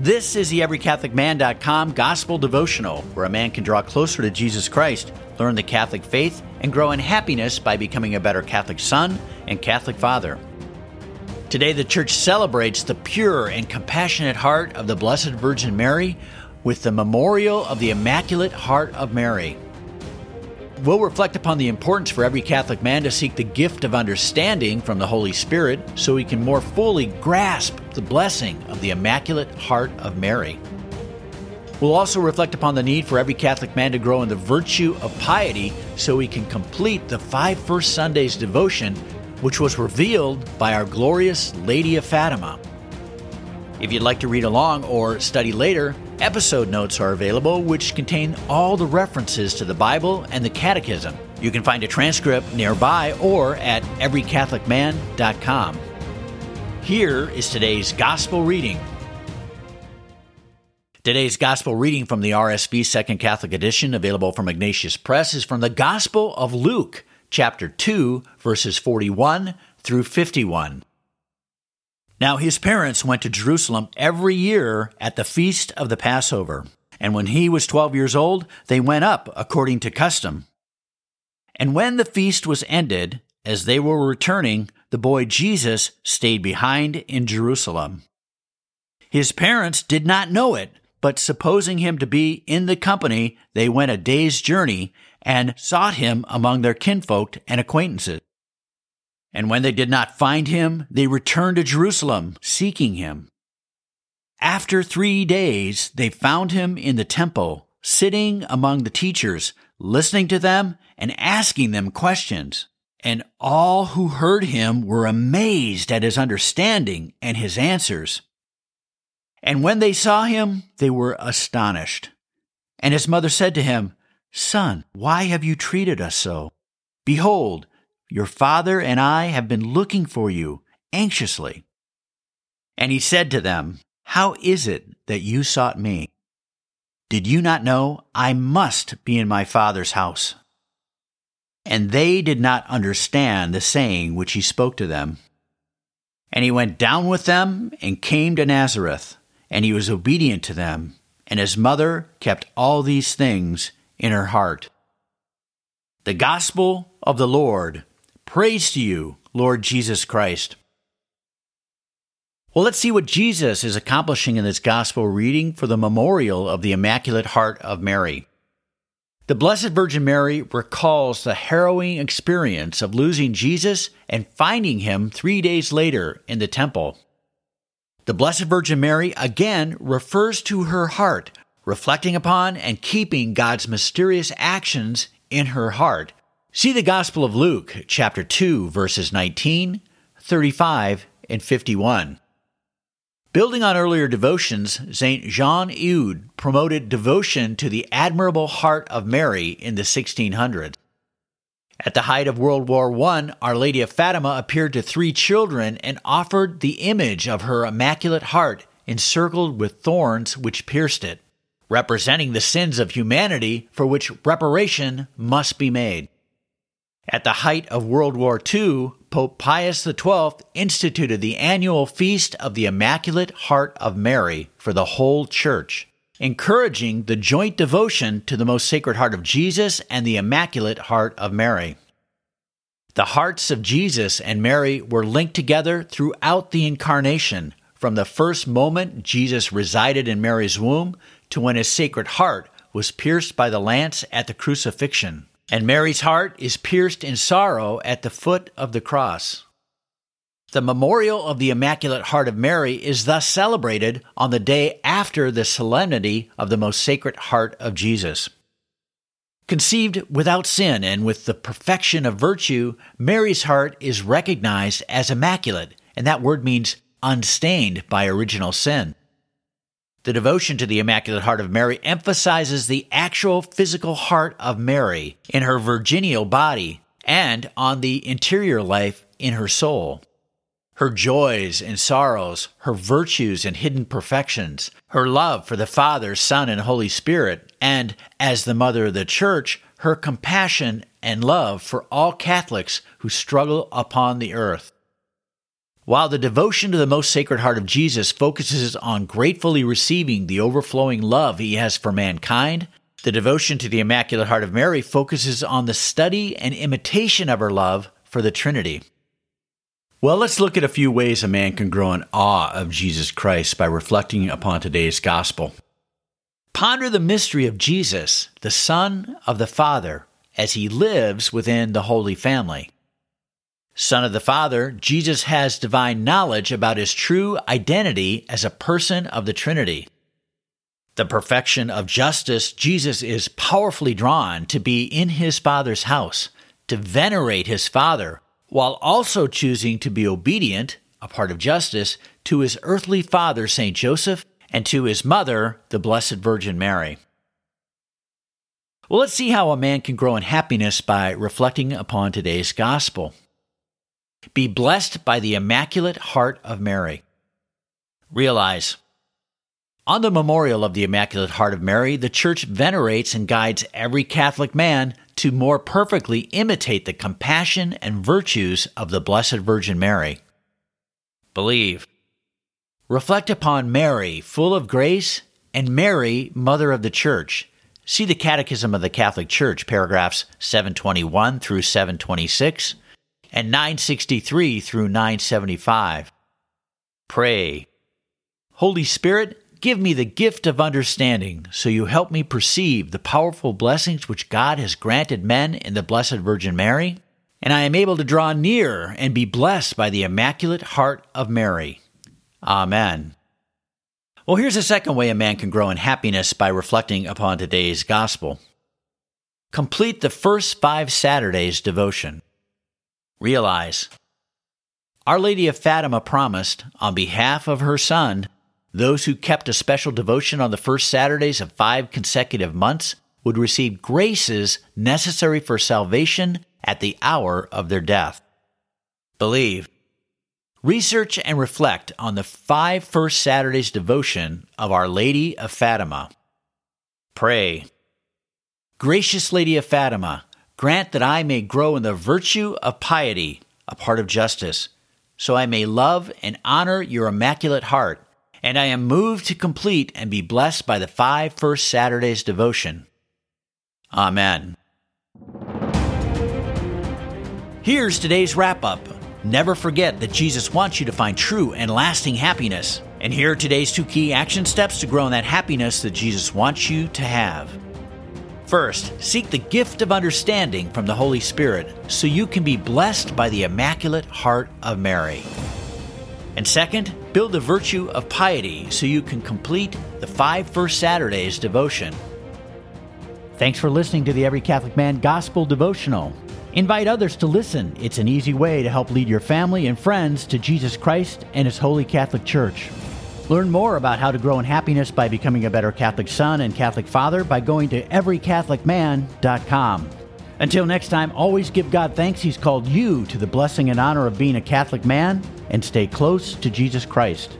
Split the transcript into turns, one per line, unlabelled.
This is the EveryCatholicMan.com Gospel Devotional, where a man can draw closer to Jesus Christ, learn the Catholic faith, and grow in happiness by becoming a better Catholic son and Catholic father. Today, the Church celebrates the pure and compassionate heart of the Blessed Virgin Mary with the memorial of the Immaculate Heart of Mary. We'll reflect upon the importance for every Catholic man to seek the gift of understanding from the Holy Spirit so he can more fully grasp the blessing of the Immaculate Heart of Mary. We'll also reflect upon the need for every Catholic man to grow in the virtue of piety so he can complete the five first Sundays devotion, which was revealed by our glorious Lady of Fatima. If you'd like to read along or study later, episode notes are available, which contain all the references to the Bible and the Catechism. You can find a transcript nearby or at everycatholicman.com. Here is today's Gospel reading. Today's Gospel reading from the RSV Second Catholic Edition, available from Ignatius Press, is from the Gospel of Luke, chapter 2, verses 41 through 51. Now his parents went to Jerusalem every year at the feast of the Passover. And when he was twelve years old, they went up according to custom. And when the feast was ended, as they were returning, the boy Jesus stayed behind in Jerusalem. His parents did not know it, but supposing him to be in the company, they went a day's journey and sought him among their kinfolk and acquaintances. And when they did not find him, they returned to Jerusalem, seeking him. After three days, they found him in the temple, sitting among the teachers, listening to them and asking them questions. And all who heard him were amazed at his understanding and his answers. And when they saw him, they were astonished. And his mother said to him, Son, why have you treated us so? Behold, your father and I have been looking for you anxiously. And he said to them, How is it that you sought me? Did you not know I must be in my father's house? And they did not understand the saying which he spoke to them. And he went down with them and came to Nazareth, and he was obedient to them, and his mother kept all these things in her heart. The Gospel of the Lord. Praise to you, Lord Jesus Christ. Well, let's see what Jesus is accomplishing in this gospel reading for the memorial of the Immaculate Heart of Mary. The Blessed Virgin Mary recalls the harrowing experience of losing Jesus and finding him three days later in the temple. The Blessed Virgin Mary again refers to her heart, reflecting upon and keeping God's mysterious actions in her heart See the Gospel of Luke, chapter 2, verses 19, 35, and 51. Building on earlier devotions, St. Jean Eudes promoted devotion to the admirable heart of Mary in the 1600s. At the height of World War I, Our Lady of Fatima appeared to three children and offered the image of her immaculate heart encircled with thorns which pierced it, representing the sins of humanity for which reparation must be made. At the height of World War II, Pope Pius XII instituted the annual Feast of the Immaculate Heart of Mary for the whole Church, encouraging the joint devotion to the Most Sacred Heart of Jesus and the Immaculate Heart of Mary. The hearts of Jesus and Mary were linked together throughout the Incarnation, from the first moment Jesus resided in Mary's womb to when his Sacred Heart was pierced by the lance at the crucifixion and Mary's heart is pierced in sorrow at the foot of the cross. The memorial of the Immaculate Heart of Mary is thus celebrated on the day after the solemnity of the most sacred heart of Jesus. Conceived without sin and with the perfection of virtue, Mary's heart is recognized as immaculate, and that word means unstained by original sin. The devotion to the Immaculate Heart of Mary emphasizes the actual physical heart of Mary in her virginal body and on the interior life in her soul. Her joys and sorrows, her virtues and hidden perfections, her love for the Father, Son, and Holy Spirit, and, as the Mother of the Church, her compassion and love for all Catholics who struggle upon the earth. While the devotion to the most sacred heart of Jesus focuses on gratefully receiving the overflowing love he has for mankind, the devotion to the Immaculate Heart of Mary focuses on the study and imitation of her love for the Trinity. Well, let's look at a few ways a man can grow in awe of Jesus Christ by reflecting upon today's gospel. Ponder the mystery of Jesus, the Son of the Father, as he lives within the Holy Family. Son of the Father, Jesus has divine knowledge about his true identity as a person of the Trinity. The perfection of justice, Jesus is powerfully drawn to be in his Father's house, to venerate his Father, while also choosing to be obedient, a part of justice, to his earthly father, St. Joseph, and to his mother, the Blessed Virgin Mary. Well, let's see how a man can grow in happiness by reflecting upon today's gospel. Be blessed by the Immaculate Heart of Mary. Realize, on the memorial of the Immaculate Heart of Mary, the Church venerates and guides every Catholic man to more perfectly imitate the compassion and virtues of the Blessed Virgin Mary. Believe. Reflect upon Mary, full of grace, and Mary, Mother of the Church. See the Catechism of the Catholic Church, paragraphs 721 through 726 and 963 through 975. Pray. Holy Spirit, give me the gift of understanding, so you help me perceive the powerful blessings which God has granted men in the Blessed Virgin Mary, and I am able to draw near and be blessed by the Immaculate Heart of Mary. Amen. Well, here's a second way a man can grow in happiness by reflecting upon today's gospel. Complete the first five Saturdays devotion. Realize Our Lady of Fatima promised, on behalf of her Son, those who kept a special devotion on the first Saturdays of five consecutive months would receive graces necessary for salvation at the hour of their death. Believe. Research and reflect on the five first Saturdays devotion of Our Lady of Fatima. Pray. Gracious Lady of Fatima, Grant that I may grow in the virtue of piety, a part of justice, so I may love and honor your immaculate heart, and I am moved to complete and be blessed by the five first Saturdays' devotion. Amen. Here's today's wrap up. Never forget that Jesus wants you to find true and lasting happiness. And here are today's two key action steps to grow in that happiness that Jesus wants you to have. First, seek the gift of understanding from the Holy Spirit so you can be blessed by the Immaculate Heart of Mary. And second, build the virtue of piety so you can complete the five first Saturdays devotion. Thanks for listening to the Every Catholic Man Gospel Devotional. Invite others to listen. It's an easy way to help lead your family and friends to Jesus Christ and His Holy Catholic Church. Learn more about how to grow in happiness by becoming a better Catholic son and Catholic father by going to everycatholicman.com. Until next time, always give God thanks He's called you to the blessing and honor of being a Catholic man and stay close to Jesus Christ.